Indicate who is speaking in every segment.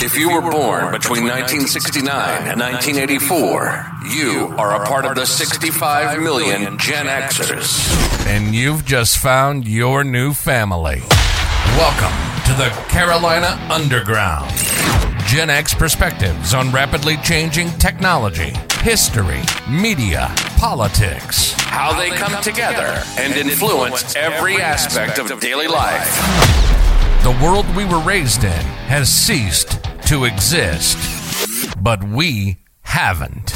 Speaker 1: If you were born between 1969 and 1984, you are a part of the 65 million Gen Xers. And you've just found your new family. Welcome to the Carolina Underground. Gen X perspectives on rapidly changing technology, history, media, politics, how they come together and influence every aspect of daily life. The world we were raised in has ceased to exist, but we haven't.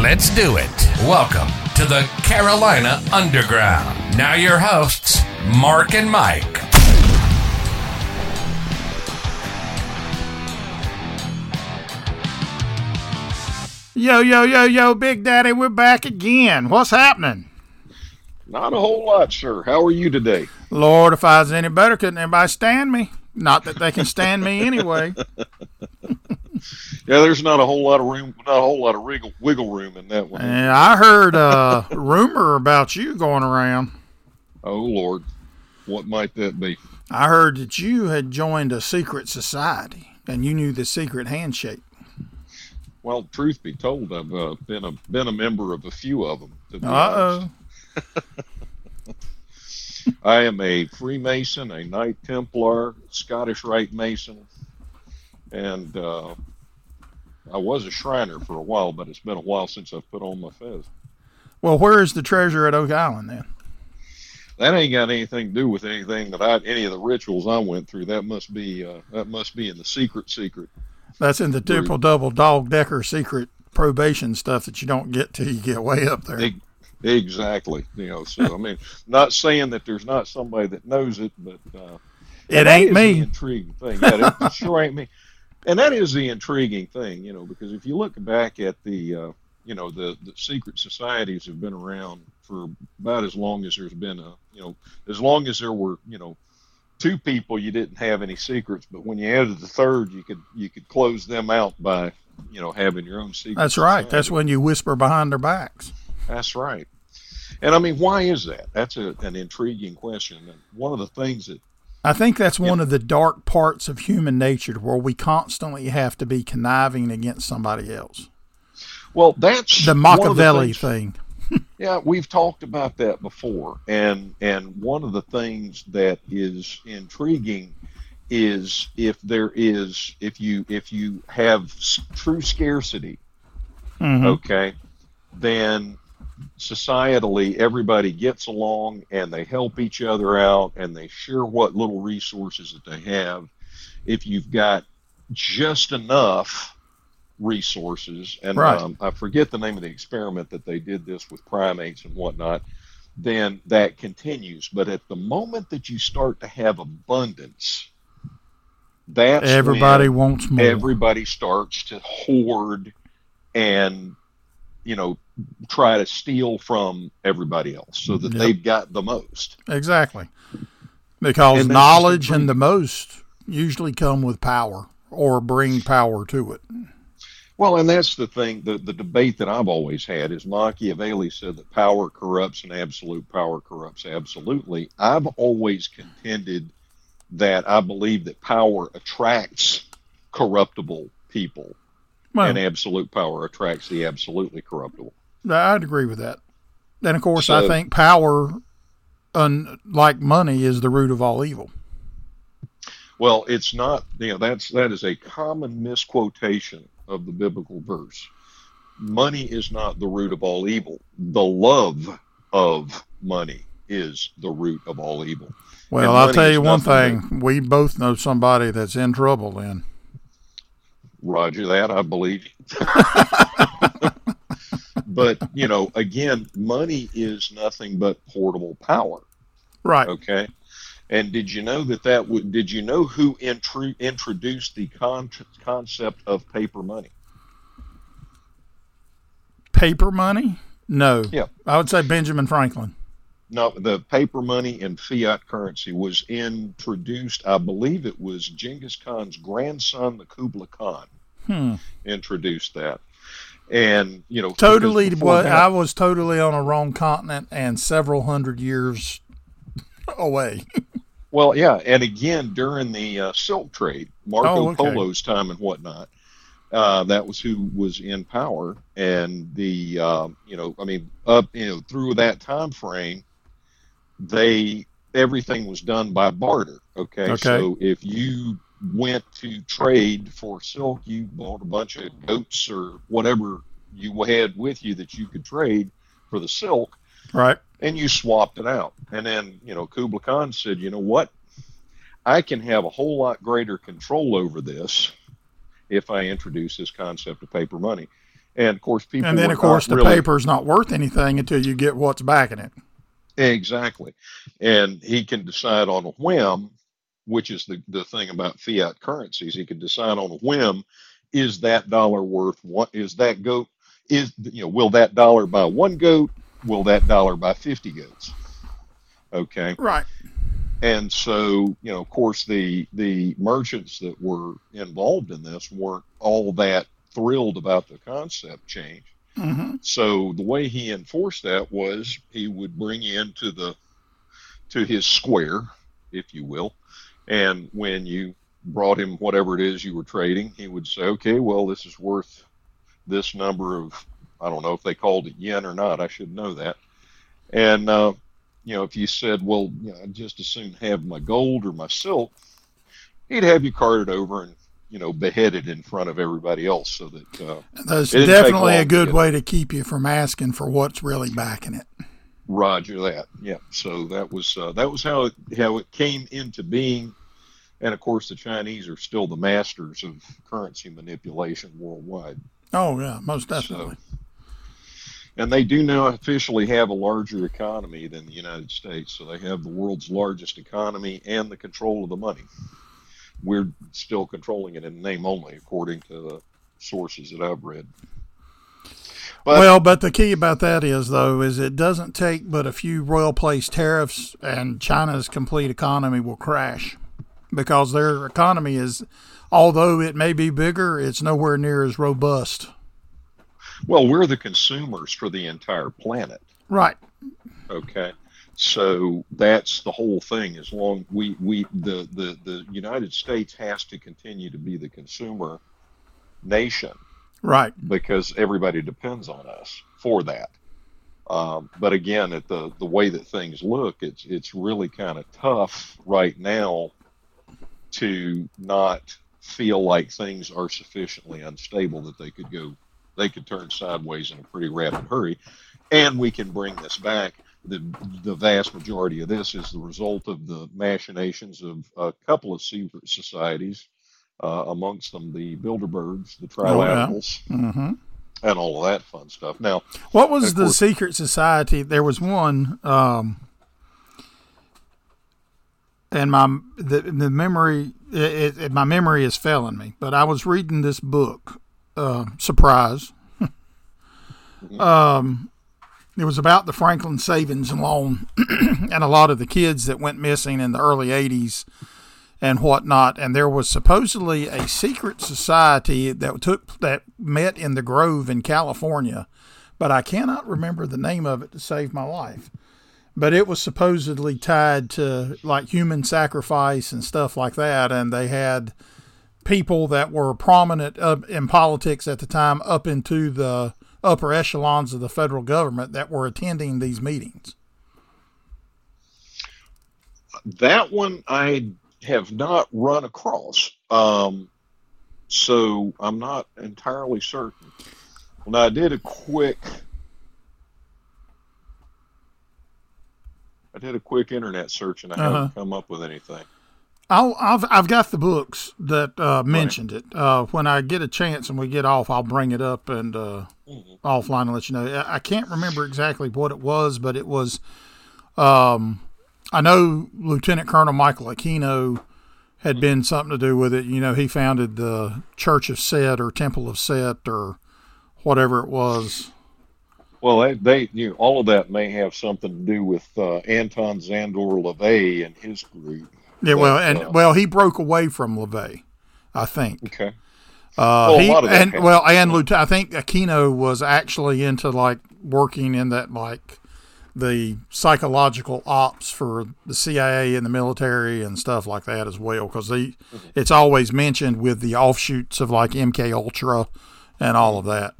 Speaker 1: Let's do it. Welcome to the Carolina Underground. Now, your hosts, Mark and Mike.
Speaker 2: Yo, yo, yo, yo, Big Daddy, we're back again. What's happening?
Speaker 3: Not a whole lot, sir. How are you today?
Speaker 2: Lord, if I was any better, couldn't anybody stand me? Not that they can stand me anyway.
Speaker 3: Yeah, there's not a whole lot of room, not a whole lot of wiggle, wiggle room in that one.
Speaker 2: And I heard a rumor about you going around.
Speaker 3: Oh Lord, what might that be?
Speaker 2: I heard that you had joined a secret society and you knew the secret handshake.
Speaker 3: Well, truth be told, I've uh, been a been a member of a few of them.
Speaker 2: Uh
Speaker 3: honest. I am a Freemason, a Knight Templar, Scottish Rite Mason, and uh, I was a Shriner for a while, but it's been a while since I've put on my fez.
Speaker 2: Well, where is the treasure at Oak Island then?
Speaker 3: That ain't got anything to do with anything that I any of the rituals I went through. That must be uh, that must be in the secret secret.
Speaker 2: That's in the triple double dog decker secret probation stuff that you don't get till you get way up there.
Speaker 3: Exactly. You know, so I mean, not saying that there's not somebody that knows it, but uh,
Speaker 2: It ain't me.
Speaker 3: intriguing thing. Yeah, it sure ain't me. And that is the intriguing thing, you know, because if you look back at the, uh, you know, the, the secret societies have been around for about as long as there's been a, you know, as long as there were, you know, two people, you didn't have any secrets. But when you added the third, you could you could close them out by, you know, having your own secret.
Speaker 2: That's right. That's when you whisper behind their backs.
Speaker 3: That's right. And I mean, why is that? That's a, an intriguing question. And one of the things that
Speaker 2: I think that's one of the dark parts of human nature where we constantly have to be conniving against somebody else.
Speaker 3: well, that's
Speaker 2: The Machiavelli thing.
Speaker 3: Yeah, we've talked about that before, and and one of the things that is intriguing is if there is if you if you have true scarcity,
Speaker 2: Mhm.
Speaker 3: okay, then societally everybody gets along and they help each other out and they share what little resources that they have. If you've got just enough resources, and
Speaker 2: Right.
Speaker 3: um, I forget the name of the experiment that they did this with primates and whatnot, then that continues. But at the moment that you start to have abundance, that's
Speaker 2: Everybody wants more.
Speaker 3: everybody starts to hoard and you know try to steal from everybody else so that
Speaker 2: Yep.
Speaker 3: they've got the most
Speaker 2: exactly. Because
Speaker 3: And
Speaker 2: knowledge and the most usually come with power or bring power to it.
Speaker 3: well and that's the thing the, the debate that i've always had is machiavelli said that power corrupts and absolute power corrupts absolutely i've always contended that i believe that power attracts corruptible people
Speaker 2: Well,
Speaker 3: and absolute power attracts the absolutely corruptible
Speaker 2: I'd agree with that. And of course, I think power, unlike money, is the root of all evil.
Speaker 3: Well, it's not. You know, that's that is a common misquotation of the biblical verse. Money is not the root of all evil. The love of money is the root of all evil.
Speaker 2: Well, I'll tell you one thing. We both know somebody that's in trouble then.
Speaker 3: Roger that, I believe. but you know, again, money is nothing but portable power.
Speaker 2: Right.
Speaker 3: Okay. And did you know that that would? Did you know who intru- introduced the con- concept of paper money?
Speaker 2: Paper money? No.
Speaker 3: Yeah.
Speaker 2: I would say Benjamin Franklin.
Speaker 3: No, the paper money and fiat currency was introduced. I believe it was Genghis Khan's grandson, the Kublai Khan,
Speaker 2: Hmm.
Speaker 3: introduced that. And you know,
Speaker 2: Totally what
Speaker 3: that-
Speaker 2: I was totally on a wrong continent and several hundred years away.
Speaker 3: Well, yeah, and again during the uh, silk trade, Marco
Speaker 2: Oh, okay.
Speaker 3: Polo's time and whatnot, uh, that was who was in power, and the um, you know, I mean, up you know through that time frame, they everything was done by barter. Okay,
Speaker 2: Okay.
Speaker 3: so if you went to trade for silk, you bought a bunch of goats or whatever you had with you that you could trade for the silk
Speaker 2: Right.
Speaker 3: and you swapped it out. And then, you know, Kubla Khan said, you know what? I can have a whole lot greater control over this if I introduce this concept of paper money. And of course, people.
Speaker 2: And then, of course, the
Speaker 3: really-
Speaker 2: paper's not worth anything until you get what's backing it.
Speaker 3: Exactly. And he can decide on a whim, which is the, the thing about fiat currencies. He can decide on a whim, is that dollar worth what is that goat is you know, will that dollar buy one goat? Will that dollar buy fifty goats? Okay.
Speaker 2: Right.
Speaker 3: And so, you know, of course the the merchants that were involved in this weren't all that thrilled about the concept change.
Speaker 2: Hmm
Speaker 3: So the way he enforced that was he would bring you into the to his square, if you will, and when you brought him whatever it is you were trading, he would say, "Okay, well, this is worth this number of I don't know if they called it yen or not. I should know that." And uh, you know, if you said, "Well, you know, I'd just as soon have my gold or my silk," he'd have you carted over and you know beheaded in front of everybody else, so that uh,
Speaker 2: That's
Speaker 3: It didn't take
Speaker 2: definitely a good
Speaker 3: get-
Speaker 2: way to keep you from asking for what's really backing it.
Speaker 3: Roger that. Yeah. So that was uh, that was how it how it came into being, and of course the Chinese are still the masters of currency manipulation worldwide.
Speaker 2: Oh, yeah, most definitely.
Speaker 3: And they do now officially have a larger economy than the United States. So they have the world's largest economy and the control of the money. We're still controlling it in name only, according to the sources that I've read. But-
Speaker 2: well, but the key about that is, though, is it doesn't take but a few royal place tariffs, and China's complete economy will crash because their economy is, although it may be bigger, it's nowhere near as robust.
Speaker 3: Well, we're the consumers for the entire planet.
Speaker 2: Right.
Speaker 3: Okay. So that's the whole thing. As long we we the the the United States has to continue to be the consumer nation
Speaker 2: Right.
Speaker 3: because everybody depends on us for that. Um, but again, at the the way that things look, it's it's really kind of tough right now to not feel like things are sufficiently unstable that they could go they could turn sideways in a pretty rapid hurry. And we can bring this back. The, the vast majority of this is the result of the machinations of a couple of secret societies, uh, amongst them the Bilderbergs, the
Speaker 2: Oh, yeah.
Speaker 3: Trilaterals,
Speaker 2: hmm
Speaker 3: and all of that fun stuff. Now,
Speaker 2: What was the
Speaker 3: course.
Speaker 2: secret society? There was one, um, and my the, the memory it, it, my memory is failing me. But I was reading this book, uh, surprise. um, it was about the Franklin Savings and Loan, and a lot of the kids that went missing in the early '80s and whatnot. And there was supposedly a secret society that took that met in the Grove in California, but I cannot remember the name of it to save my life. But it was supposedly tied to like human sacrifice and stuff like that, and they had people that were prominent in politics at the time up into the upper echelons of the federal government that were attending these meetings.
Speaker 3: that one I have not run across. Um, so I'm not entirely certain. Well, I did a quick. I did a quick internet search and I
Speaker 2: Uh-huh.
Speaker 3: haven't come up with anything.
Speaker 2: I'll, I've I've got the books that uh, mentioned it. Uh, when I get a chance and we get off, I'll bring it up and uh,
Speaker 3: Mhm.
Speaker 2: offline and let you know. I, I can't remember exactly what it was, but it was. Um, I know Lieutenant Colonel Michael Aquino had been something to do with it. You know, he founded the Church of Set or Temple of Set or whatever it was.
Speaker 3: Well, they, they you know, all of that may have something to do with uh, Anton Szandor LaVey and his group.
Speaker 2: Yeah, well, and
Speaker 3: uh,
Speaker 2: well, he broke away from LaVey, I think.
Speaker 3: Okay.
Speaker 2: Uh,
Speaker 3: Well, a
Speaker 2: he, and well, and Lieutenant, I think Aquino was actually into like working in that like the psychological ops for the CIA and the military and stuff like that as well, because mm-hmm. it's always mentioned with the offshoots of like MK Ultra and all of that.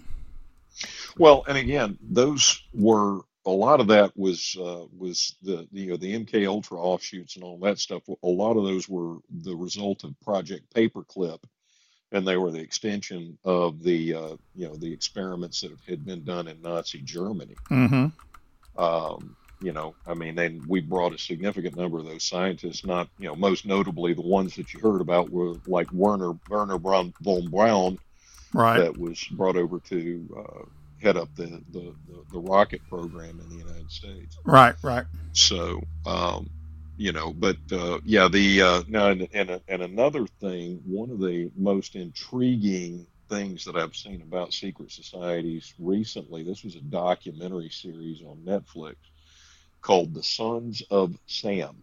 Speaker 3: Well, and again, those were a lot of that was uh, was the, you know the MK Ultra offshoots and all that stuff. A lot of those were the result of Project Paperclip, and they were the extension of the uh, you know the experiments that had been done in Nazi Germany.
Speaker 2: Mm-hmm.
Speaker 3: Um, you know, I mean, then we brought a significant number of those scientists. Not you know, most notably the ones that you heard about were like Werner Werner von Braun,
Speaker 2: right?
Speaker 3: That was brought over to uh, head up the, the, the, the, rocket program in the United States.
Speaker 2: Right, right.
Speaker 3: So, um, you know, but uh, yeah, the uh, now and, and and another thing, one of the most intriguing things that I've seen about secret societies recently. This was a documentary series on Netflix called "The Sons of Sam."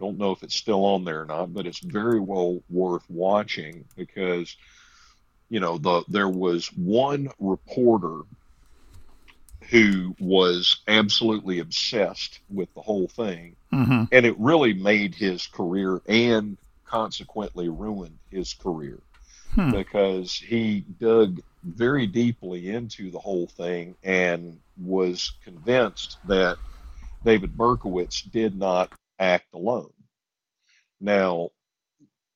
Speaker 3: Don't know if it's still on there or not, but it's very well worth watching because you know the there was one reporter who was absolutely obsessed with the whole thing
Speaker 2: mm-hmm.
Speaker 3: and it really made his career and consequently ruined his career
Speaker 2: hmm.
Speaker 3: because he dug very deeply into the whole thing and was convinced that David Berkowitz did not act alone. Now,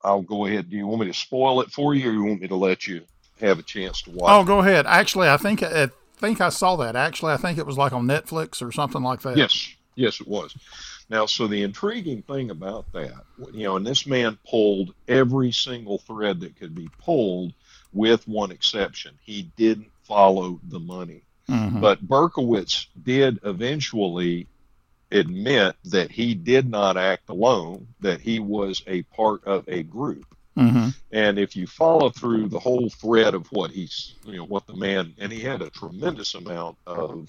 Speaker 3: I'll go ahead. Do you want me to spoil it for you, or you want me to let you have a chance to watch?
Speaker 2: Oh, go ahead. Actually, I think I think I saw that. Actually, I think it was like on Netflix or something like that.
Speaker 3: Yes, yes, it was. Now, so the intriguing thing about that, you know, and this man pulled every single thread that could be pulled, with one exception. He didn't follow the money.
Speaker 2: Mm-hmm.
Speaker 3: But Berkowitz did eventually admit that he did not act alone, that he was a part of a group.
Speaker 2: Mm-hmm.
Speaker 3: And if you follow through the whole thread of what he's, you know, what the man, and he had a tremendous amount of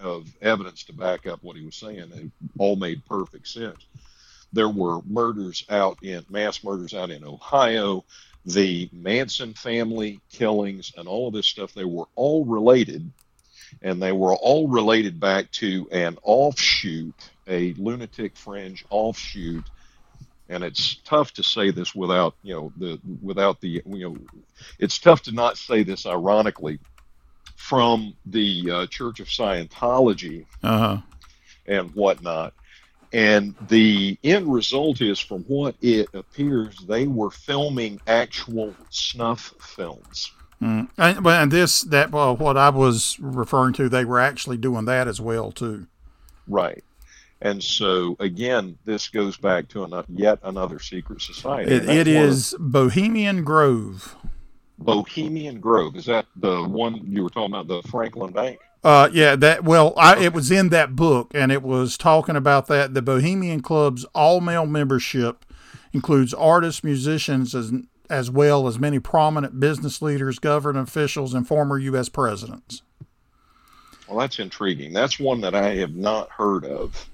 Speaker 3: of evidence to back up what he was saying. It all made perfect sense. There were murders out in mass murders out in Ohio, the Manson family killings, and all of this stuff. They were all related, and they were all related back to an offshoot, a lunatic fringe offshoot and it's tough to say this without you know the without the you know it's tough to not say this ironically from the uh, Church of Scientology
Speaker 2: uh-huh.
Speaker 3: and whatnot. And the end result is, from what it appears, they were filming actual snuff films.
Speaker 2: Mm. And, and this, that, well, what I was referring to, they were actually doing that as well too.
Speaker 3: Right. And so, again, this goes back to an, yet another secret society.
Speaker 2: it, it is Bohemian Grove.
Speaker 3: Bohemian Grove is that the one you were talking about, the Franklin Bank?
Speaker 2: Uh, yeah, that well, I, it was in that book, and it was talking about that. The Bohemian Club's all male membership includes artists, musicians, as as well as many prominent business leaders, government officials, and former U.S. presidents.
Speaker 3: Well, that's intriguing. That's one that I have not heard of.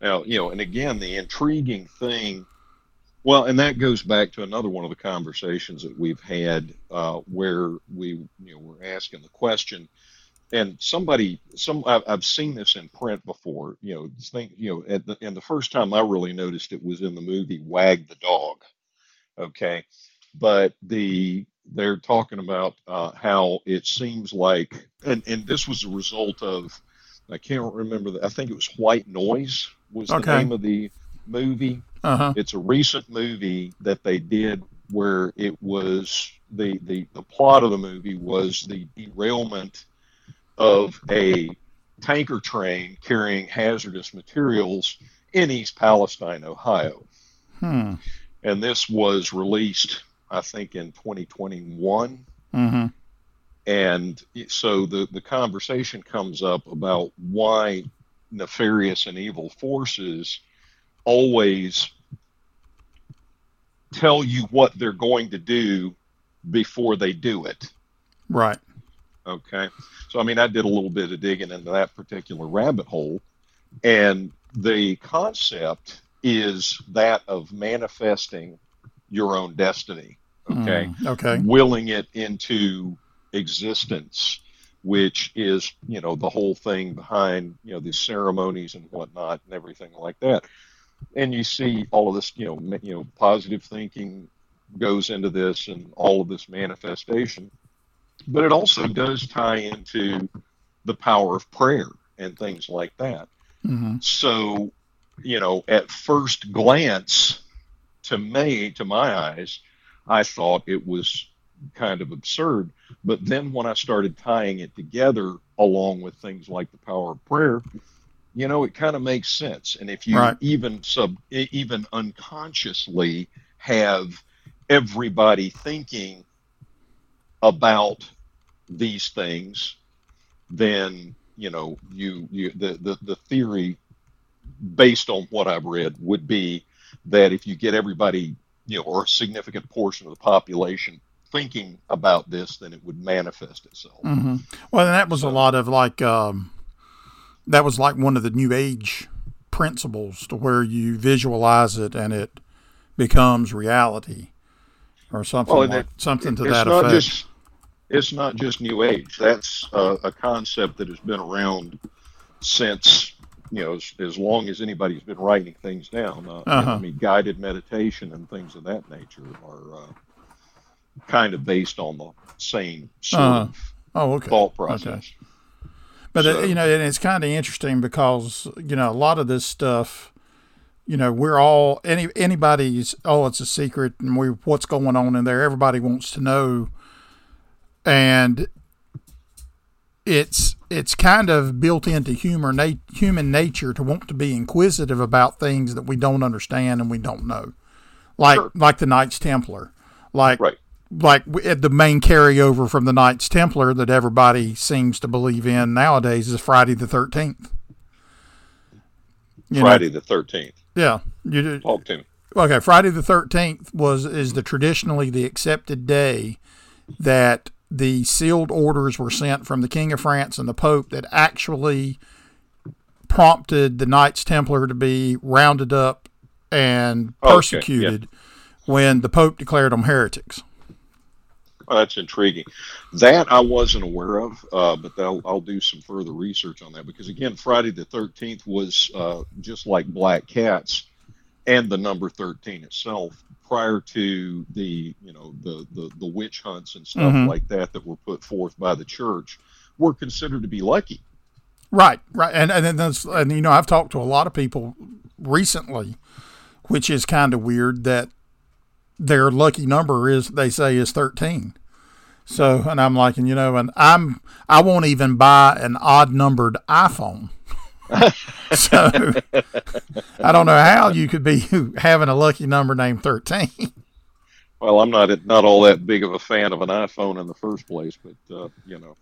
Speaker 3: Now, you know, and again, the intriguing thing, well, and that goes back to another one of the conversations that we've had uh, where we, you know, we're asking the question, and somebody, some I've, seen this in print before, you know, think, you know, at the, and the first time I really noticed it was in the movie Wag the Dog, okay, but the they're talking about uh, how it seems like, and and this was a result of I can't remember. The, I think it was White Noise was the name of the movie.
Speaker 2: Uh-huh.
Speaker 3: It's a recent movie that they did where it was the, the the plot of the movie was the derailment of a tanker train carrying hazardous materials in East Palestine, Ohio.
Speaker 2: Hmm.
Speaker 3: And this was released, I think, in 2021.
Speaker 2: Mm-hmm.
Speaker 3: And so the, the conversation comes up about why nefarious and evil forces always tell you what they're going to do before they do it.
Speaker 2: Right.
Speaker 3: Okay. So, I mean, I did a little bit of digging into that particular rabbit hole. And the concept is that of manifesting your own destiny. Okay.
Speaker 2: Mm, okay.
Speaker 3: Willing it into existence which is you know the whole thing behind you know these ceremonies and whatnot and everything like that. And you see all of this, you know, you know, positive thinking goes into this and all of this manifestation, but it also does tie into the power of prayer and things like that.
Speaker 2: Mm-hmm.
Speaker 3: So, you know, at first glance, to me, to my eyes, I thought it was kind of absurd. But then when I started tying it together along with things like the power of prayer, you know, it kind of makes sense. And if you
Speaker 2: Right.
Speaker 3: even sub, even unconsciously have everybody thinking about these things, then you know you you the the, the theory based on what I've read would be that if you get everybody you know or a significant portion of the population thinking about this, then it would manifest itself.
Speaker 2: hmm Well, and that was a lot of like um, that was like one of the New Age principles to where you visualize it and it becomes reality, or something
Speaker 3: Well,
Speaker 2: like
Speaker 3: it-
Speaker 2: something to
Speaker 3: it's
Speaker 2: that
Speaker 3: not
Speaker 2: effect.
Speaker 3: just it's not just new age that's a, a concept that has been around since you know as, as long as anybody's been writing things down uh,
Speaker 2: Uh-huh.
Speaker 3: i mean guided meditation and things of that nature are uh, kind of based on the same sort
Speaker 2: Uh-huh.
Speaker 3: of
Speaker 2: oh, okay.
Speaker 3: thought process
Speaker 2: But
Speaker 3: So-
Speaker 2: uh, you know, and it's kind of interesting because you know a lot of this stuff. You know, we're all any anybody's. Oh, it's a secret, and we what's going on in there. Everybody wants to know, and it's it's kind of built into human nat- human nature to want to be inquisitive about things that we don't understand and we don't know, like
Speaker 3: Sure.
Speaker 2: like the Knights Templar, like
Speaker 3: right
Speaker 2: like the main carryover from the Knights Templar that everybody seems to believe in nowadays is Friday the Thirteenth.
Speaker 3: friday the 13th
Speaker 2: yeah. You
Speaker 3: talk to me
Speaker 2: okay. Friday the Thirteenth was is the traditionally the accepted day that the sealed orders were sent from the King of France and the Pope that actually prompted the Knights Templar to be rounded up and
Speaker 3: Okay, yeah.
Speaker 2: persecuted when the Pope declared them heretics.
Speaker 3: That's intriguing. That I wasn't aware of, uh, but I'll, I'll do some further research on that because again, Friday the Thirteenth was uh, just like Black Cats and the number thirteen itself. Prior to the you know the the, the witch hunts and stuff
Speaker 2: Mhm.
Speaker 3: like that that were put forth by the church, were considered to be lucky.
Speaker 2: Right, right, and and then and you know I've talked to a lot of people recently, which is kind of weird that their lucky number is they say is thirteen. So, and I'm like, and you know, and I'm I won't even buy an odd numbered iPhone. so I don't know how you could be having a lucky number named thirteen.
Speaker 3: Well, I'm not not all that big of a fan of an iPhone in the first place, but uh, you know,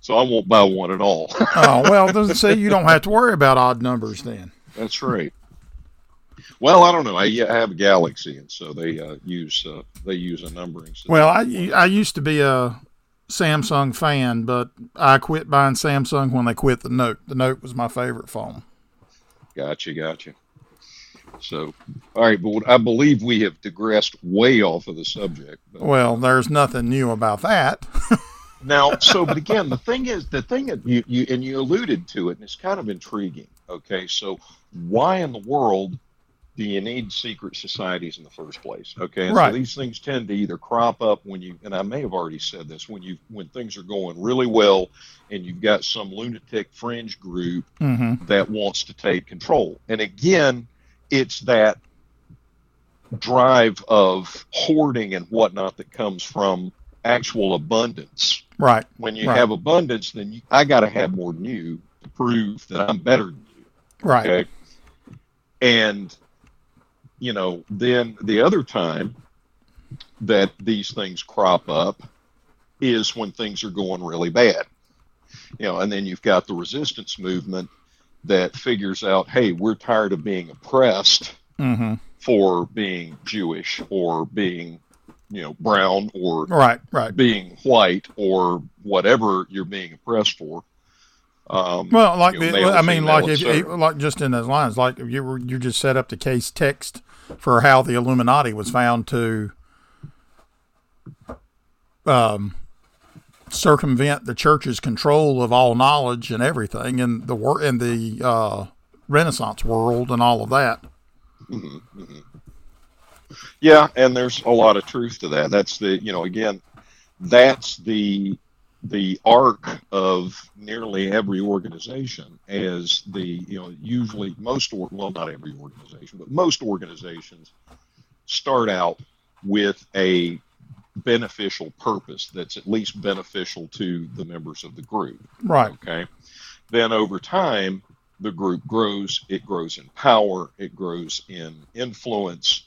Speaker 3: so I won't buy one at all.
Speaker 2: oh well, doesn't say you don't have to worry about odd numbers then.
Speaker 3: That's right. Well, I don't know. I, I have a Galaxy, and so they uh, use uh, they use a numbering system.
Speaker 2: Well, I I used to be a Samsung fan, but I quit buying Samsung when they quit the Note. The Note was my favorite phone.
Speaker 3: Gotcha, gotcha. So, all right, but I believe we have digressed way off of the subject. But
Speaker 2: Well, there's nothing new about that.
Speaker 3: now, so, but again, the thing is, the thing that you, you and you alluded to it, and it's kind of intriguing. Okay, so why in the world do you need secret societies in the first place? Okay, and
Speaker 2: Right.
Speaker 3: so these things tend to either crop up when you, and I may have already said this, when you when things are going really well, and you've got some lunatic fringe group
Speaker 2: Mm-hmm.
Speaker 3: that wants to take control. And again, it's that drive of hoarding and whatnot that comes from actual abundance.
Speaker 2: Right.
Speaker 3: When you
Speaker 2: Right.
Speaker 3: have abundance, then you, I got to have more than you to prove that I'm better than you.
Speaker 2: Right.
Speaker 3: Okay. And, you know, then the other time that these things crop up is when things are going really bad. You know, and then you've got the resistance movement that figures out, hey, we're tired of being oppressed
Speaker 2: Mm-hmm.
Speaker 3: for being Jewish or being, you know, brown or
Speaker 2: Right. Right.
Speaker 3: being white or whatever you're being oppressed for. Um,
Speaker 2: Well, like
Speaker 3: you know,
Speaker 2: the, I mean, like if, like just in those lines, like you were you just set up the case text for how the Illuminati was found to um circumvent the church's control of all knowledge and everything in the wor- in the uh, Renaissance world and all of that.
Speaker 3: Mm-hmm, mm-hmm. Yeah, and there's a lot of truth to that. That's the you know again, that's the the arc of nearly every organization as the you know usually most or well not every organization but most organizations start out with a beneficial purpose that's at least beneficial to the members of the group.
Speaker 2: Right.
Speaker 3: Okay. Then over time the group grows it grows in power it grows in influence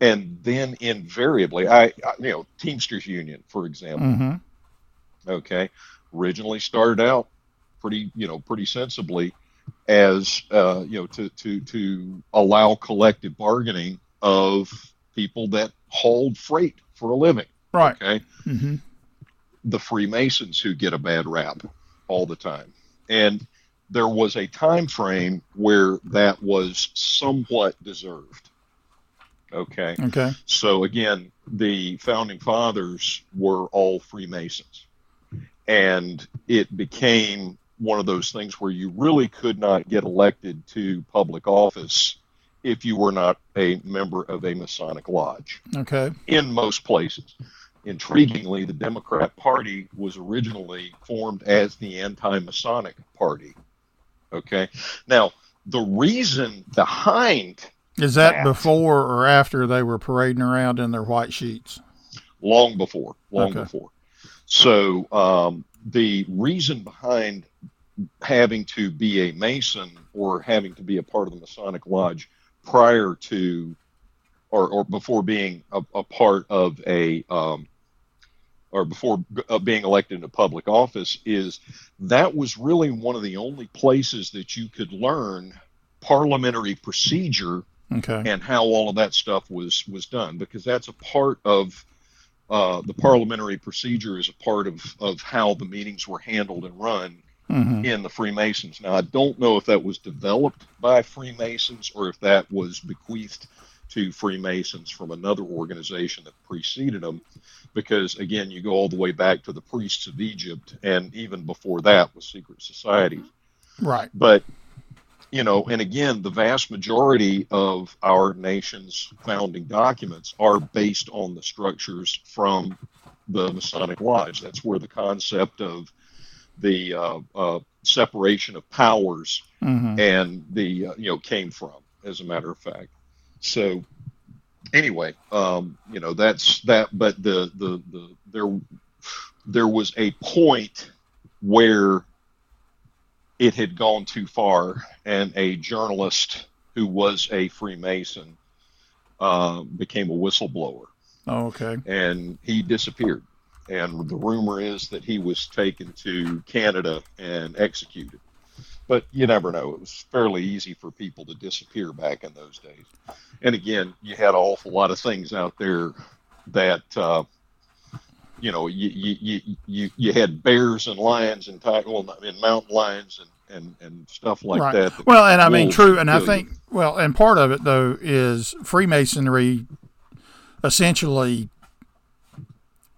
Speaker 3: and then invariably i, I you know teamsters union for example
Speaker 2: mm-hmm
Speaker 3: okay originally started out pretty you know pretty sensibly as uh, you know to to to allow collective bargaining of people that hauled freight for a living
Speaker 2: right.
Speaker 3: okay?
Speaker 2: Mm-hmm.
Speaker 3: the freemasons who get a bad rap all the time. And there was a time frame where that was somewhat deserved okay?
Speaker 2: Okay.
Speaker 3: So again the founding fathers were all freemasons and it became one of those things where you really could not get elected to public office if you were not a member of a Masonic lodge.
Speaker 2: Okay.
Speaker 3: In most places. Intriguingly, the Democrat Party was originally formed as the anti Masonic Party. Okay. Now, the reason behind
Speaker 2: is that, that, before or after they were parading around in their white sheets?
Speaker 3: Long before. Long okay. before. So um, the reason behind having to be a Mason or having to be a part of the Masonic Lodge prior to or, or before being a, a part of a um, or before uh, being elected into public office is that was really one of the only places that you could learn parliamentary procedure
Speaker 2: okay.
Speaker 3: and how all of that stuff was was done because that's a part of uh, the parliamentary procedure is a part of, of how the meetings were handled and run mm-hmm. in the Freemasons. Now, I don't know if that was developed by Freemasons or if that was bequeathed to Freemasons from another organization that preceded them, because again, you go all the way back to the priests of Egypt, and even before that with secret societies.
Speaker 2: Right.
Speaker 3: But you know, and again, the vast majority of our nation's founding documents are based on the structures from the Masonic Lodge. That's where the concept of the uh, uh, separation of powers mm-hmm. and the uh, you know came from, as a matter of fact. So, anyway, um, you know that's that. But the the the there there was a point where it had gone too far, and a journalist who was a Freemason uh, became a whistleblower.
Speaker 2: Oh, okay.
Speaker 3: And he disappeared. And the rumor is that he was taken to Canada and executed. But you never know. It was fairly easy for people to disappear back in those days. And again, you had an awful lot of things out there that uh, you know, you, you, you, you had bears and lions and well, and mountain lions and, and, and stuff like right. that, that.
Speaker 2: Well, and I mean, true. And I think, you. well, and part of it, though, is Freemasonry essentially,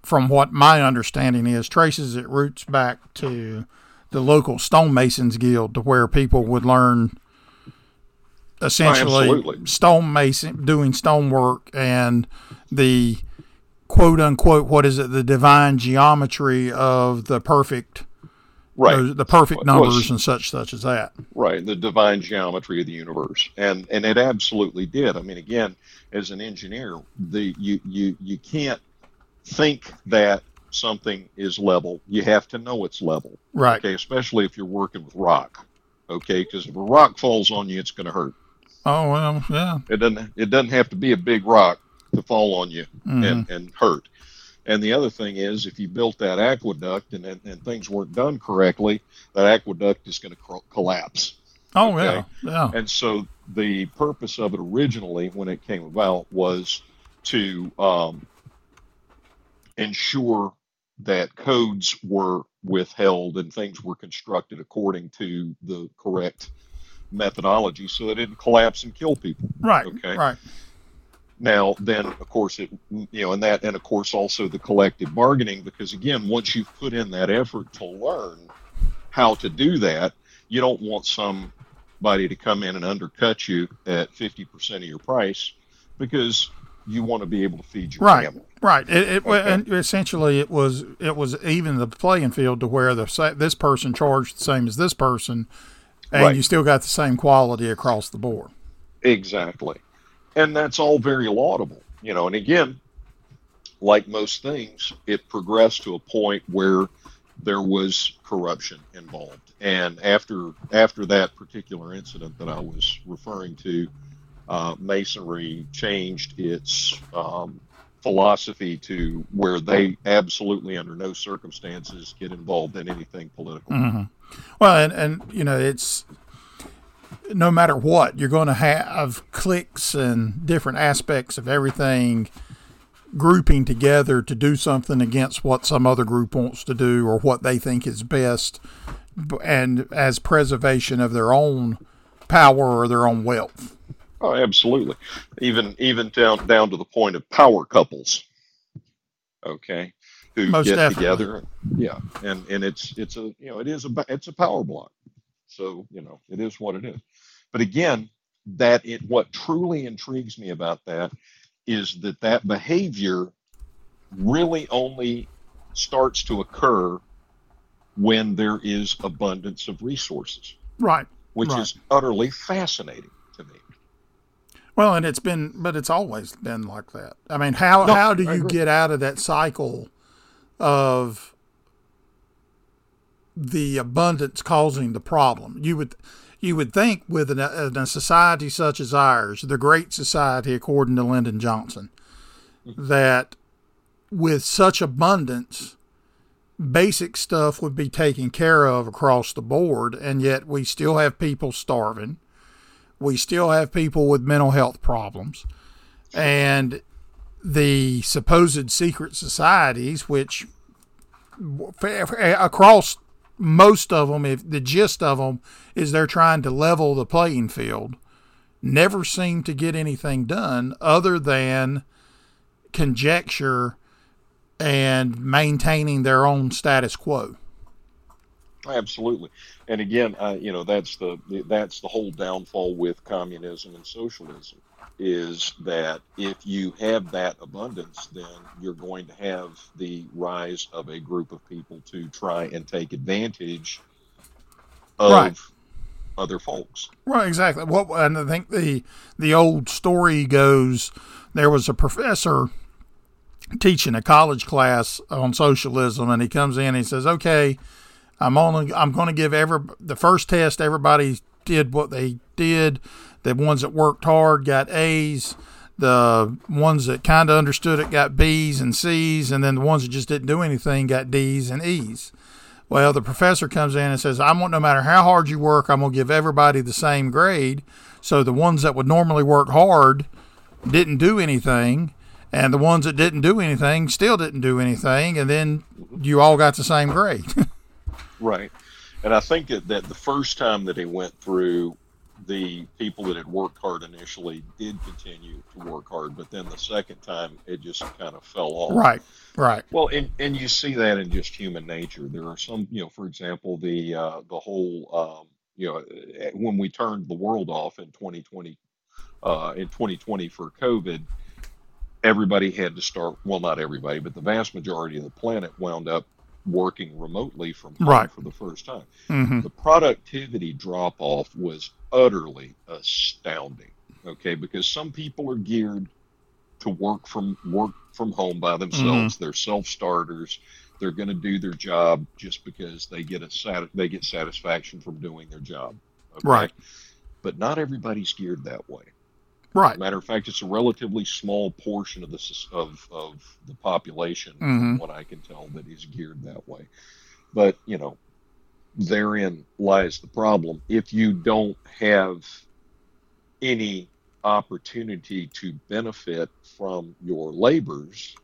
Speaker 2: from what my understanding is, traces its roots back to the local stonemasons guild to where people would learn oh, essentially
Speaker 3: oh,
Speaker 2: stonemason doing stonework and the quote unquote what is it the divine geometry of the perfect
Speaker 3: right.
Speaker 2: those, the perfect numbers and such such as that.
Speaker 3: Right the divine geometry of the universe. And and it absolutely did. I mean again as an engineer the you you you can't think that something is level. You have to know it's level.
Speaker 2: Right.
Speaker 3: Okay especially if you're working with rock. Okay because if a rock falls on you it's going to hurt.
Speaker 2: Oh well yeah.
Speaker 3: It doesn't it doesn't have to be a big rock to fall on you mm-hmm. and, and hurt. And the other thing is, if you built that aqueduct and, and things weren't done correctly, that aqueduct is going to collapse.
Speaker 2: Oh, okay? yeah. Yeah.
Speaker 3: And so the purpose of it originally, when it came about, was to um, ensure that codes were withheld and things were constructed according to the correct methodology so that it didn't collapse and kill people.
Speaker 2: Right. Okay. Right.
Speaker 3: Now, then, of course, it you know, and that, and of course, also the collective bargaining, because again, once you've put in that effort to learn how to do that, you don't want somebody to come in and undercut you at fifty percent of your price, because you want to be able to feed your
Speaker 2: right.
Speaker 3: family.
Speaker 2: Right. It, it okay. and essentially it was it was even the playing field to where the this person charged the same as this person, and right. you still got the same quality across the board.
Speaker 3: Exactly, and that's all very laudable, you know. And again, like most things, it progressed to a point where there was corruption involved, and after after that particular incident that I was referring to, uh, Masonry changed its um, philosophy to where they absolutely, under no circumstances, get involved in anything political.
Speaker 2: Mm-hmm. Well, and, and you know, it's no matter what, you're going to have cliques and different aspects of everything grouping together to do something against what some other group wants to do or what they think is best, and as preservation of their own power or their own wealth.
Speaker 3: Oh, absolutely. Even even down down to the point of power couples. Okay, who
Speaker 2: Most
Speaker 3: get
Speaker 2: definitely.
Speaker 3: together. Yeah, and and it's it's a you know it is a it's a power block. So you know it is what it is. But again, that it what truly intrigues me about that is that that behavior really only starts to occur when there is abundance of resources.
Speaker 2: Right.
Speaker 3: Which
Speaker 2: right.
Speaker 3: is utterly fascinating to me.
Speaker 2: Well, and it's been, but it's always been like that. I mean, how
Speaker 3: No,
Speaker 2: how do you get out of that cycle of the abundance causing the problem? You would you would think with a society such as ours, the Great Society, according to Lyndon Johnson, that with such abundance, basic stuff would be taken care of across the board, and yet we still have people starving. We still have people with mental health problems. And the supposed secret societies, which across most of them, if the gist of them is they're trying to level the playing field, never seem to get anything done other than conjecture and maintaining their own status quo.
Speaker 3: Absolutely, and again, uh, you know that's the that's the whole downfall with communism and socialism is that if you have that abundance, then you're going to have the rise of a group of people to try and take advantage of
Speaker 2: Right.
Speaker 3: other folks.
Speaker 2: Right, exactly. What and I think the the old story goes there was a professor teaching a college class on socialism and he comes in and he says, "Okay, I'm only I'm going to give every the first test everybody did what they did. The ones that worked hard got A's. The ones that kind of understood it got B's and C's, and then the ones that just didn't do anything got D's and E's. Well, the professor comes in and says, "I want no matter how hard you work, I'm going to give everybody the same grade." So the ones that would normally work hard didn't do anything, and the ones that didn't do anything still didn't do anything, and then you all got the same grade.
Speaker 3: Right. And I think that, that the first time that he went through, the people that had worked hard initially did continue to work hard, but then the second time it just kind of fell off.
Speaker 2: right, right,
Speaker 3: Well, and, and you see that in just human nature. There are some, you know, for example, the uh, the whole, um, you know, eh, when we turned the world off in 2020, uh, in 2020 for COVID, everybody had to start. Well, not everybody, but the vast majority of the planet wound up working remotely from home
Speaker 2: Right.
Speaker 3: for the first time.
Speaker 2: hmm
Speaker 3: The productivity drop off was utterly astounding. Okay, because some people are geared to work from work from home by themselves. They're self starters. They're going to do their job just because they get a sat- they get satisfaction from doing their job. Okay?
Speaker 2: Right.
Speaker 3: But not everybody's geared that way.
Speaker 2: Right.
Speaker 3: Matter of fact, it's a relatively small portion of the of of the population,
Speaker 2: Mhm.
Speaker 3: from what I can tell, that is geared that way. But you know, therein lies the problem. If you don't have any opportunity to benefit from your labors,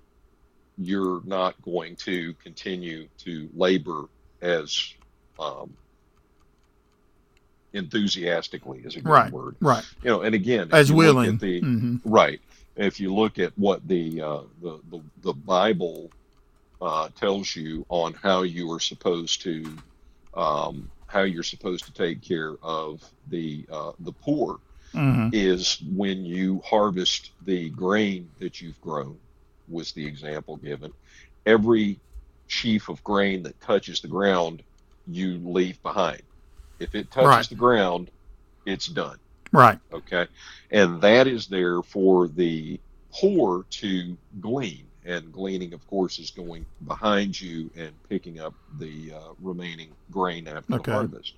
Speaker 3: you're not going to continue to labor as um, enthusiastically is a good
Speaker 2: Right.
Speaker 3: word
Speaker 2: Right.
Speaker 3: you know and again
Speaker 2: As willing.
Speaker 3: the
Speaker 2: hmm
Speaker 3: right if you look at what the uh, the, the, the Bible uh, tells you on how you are supposed to um, how you're supposed to take care of the uh, the poor
Speaker 2: Mm-hmm.
Speaker 3: is when you harvest the grain that you've grown was the example given every sheaf of grain that touches the ground you leave behind if it touches
Speaker 2: Right.
Speaker 3: the ground it's done
Speaker 2: Right.
Speaker 3: okay and that is there for the poor to glean and gleaning of course is going behind you and picking up the uh, remaining grain after
Speaker 2: Okay.
Speaker 3: the harvest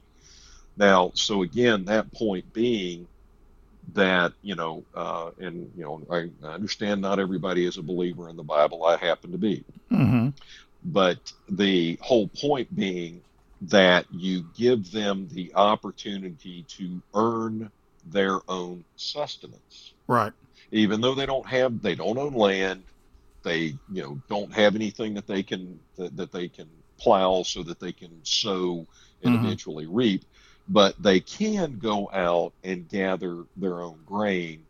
Speaker 3: now so again that point being that you know uh, and you know I, I understand not everybody is a believer in the bible i happen to be
Speaker 2: Mm-hmm.
Speaker 3: but the whole point being that you give them the opportunity to earn their own sustenance
Speaker 2: Right.
Speaker 3: even though they don't have they don't own land they you know don't have anything that they can that, that they can plow so that they can sow and
Speaker 2: Mhm.
Speaker 3: eventually reap but they can go out and gather their own grain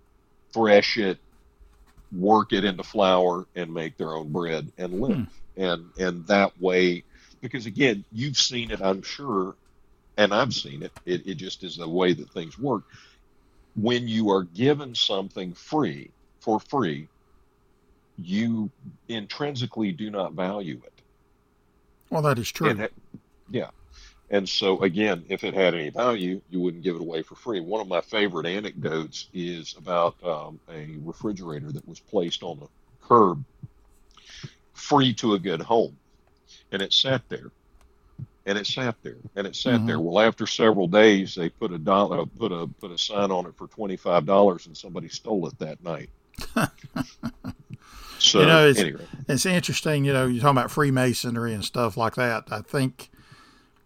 Speaker 3: thresh it work it into flour and make their own bread and live and and that way because again you've seen it i'm sure and i've seen it it, it just is the way that things work when you are given something free for free you intrinsically do not value it
Speaker 2: Well, that is true.
Speaker 3: it- yeah. And so again, if it had any value, you wouldn't give it away for free. One of my favorite anecdotes is about um, a refrigerator that was placed on the curb, free to a good home, and it sat there, and it sat there, and it sat
Speaker 2: Mhm.
Speaker 3: there. Well, after several days, they put a dollar, put a put a sign on it for twenty five dollars, and somebody stole it that night. so
Speaker 2: You know, it's-
Speaker 3: anyway,
Speaker 2: It's interesting, you know, you're talking about Freemasonry and stuff like that. I think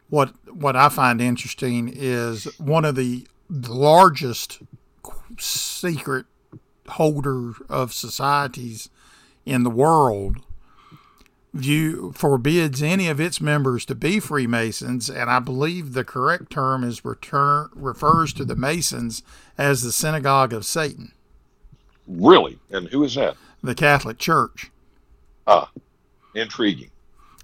Speaker 2: what what I find interesting is one of the largest secret holder of societies in the world view forbids any of its members to be Freemasons, and I believe the correct term is return refers to the Masons as the synagogue of Satan,
Speaker 3: really, and who is that?
Speaker 2: the Catholic Church.
Speaker 3: Ah, intriguing.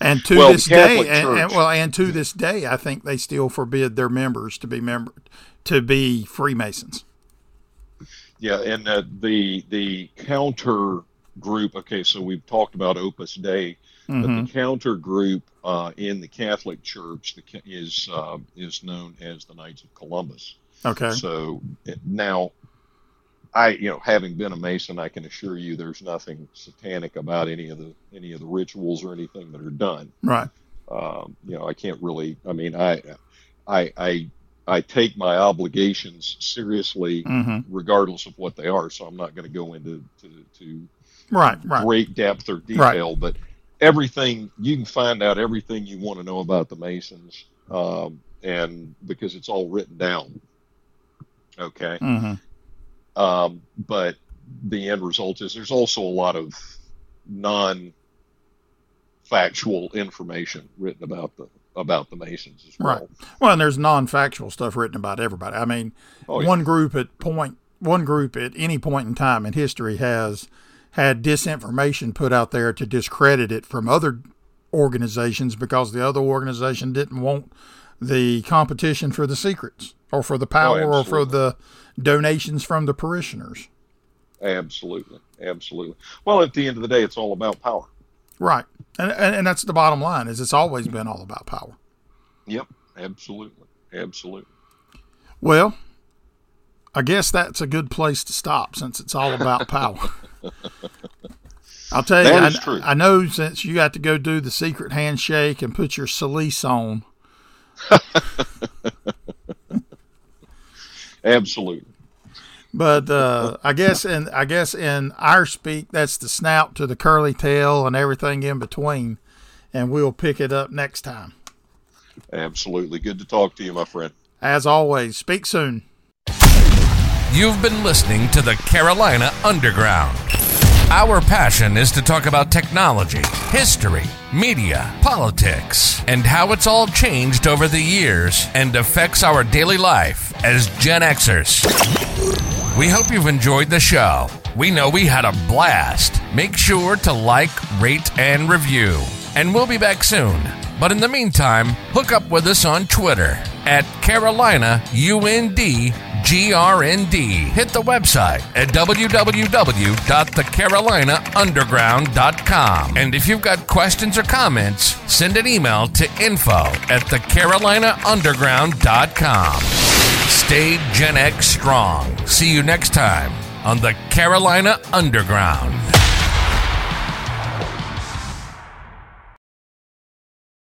Speaker 2: And to
Speaker 3: Well,
Speaker 2: this day, and, and- well, and to this day, I think they still forbid their members to be member to be Freemasons.
Speaker 3: Yeah, and uh, the the counter group. Okay, so we've talked about Opus Dei, but
Speaker 2: Mhm.
Speaker 3: the counter group uh, in the Catholic Church the, is uh, is known as the Knights of Columbus.
Speaker 2: Okay.
Speaker 3: So now, I you know having been a Mason, I can assure you there's nothing satanic about any of the any of the rituals or anything that are done.
Speaker 2: Right.
Speaker 3: Um, you know, I can't really. I mean, I I I I take my obligations seriously
Speaker 2: hmm
Speaker 3: regardless of what they are. So I'm not going to go into to, to
Speaker 2: Right. Right.
Speaker 3: great depth or detail, but everything you can find out everything you want to know about the Masons, um, and because it's all written down. Okay,
Speaker 2: hmm
Speaker 3: um, but the end result is there's also a lot of non-factual information written about the about the Masons as well.
Speaker 2: Right. Well, and there's non-factual stuff written about everybody. I mean,
Speaker 3: Oh, yeah.
Speaker 2: one group at point one group at any point in time in history has had disinformation put out there to discredit it from other organizations because the other organization didn't want the competition for the secrets or for the oh, power or for the donations from the parishioners.
Speaker 3: Absolutely, absolutely. Well, at the end of the day, it's all about power.
Speaker 2: Right. And, and and that's the bottom line is it's always been all about power.
Speaker 3: Yep, absolutely, absolutely.
Speaker 2: Well, I guess that's a good place to stop since it's all about power. I'll tell you, I. I know since you got to go do the secret handshake and put your salice on.
Speaker 3: Absolutely.
Speaker 2: But uh, I guess in I guess in our speak, that's the snout to the curly tail and everything in between, and we'll pick it up next time.
Speaker 3: Absolutely. Good to talk to you, my friend.
Speaker 2: As always, speak soon.
Speaker 1: You've been listening to the Carolina Underground. Our passion is to talk about technology, history, media, politics, and how it's all changed over the years and affects our daily life as Gen Xers. We hope you've enjoyed the show. We know we had a blast. Make sure to like, rate, and review. And we'll be back soon. But in the meantime, hook up with us on Twitter at Carolina UND GRND. Hit the website at www.thecarolinaunderground.com. And if you've got questions or comments, send an email to info at thecarolinaunderground.com. Stay Gen X strong. See you next time on the Carolina Underground.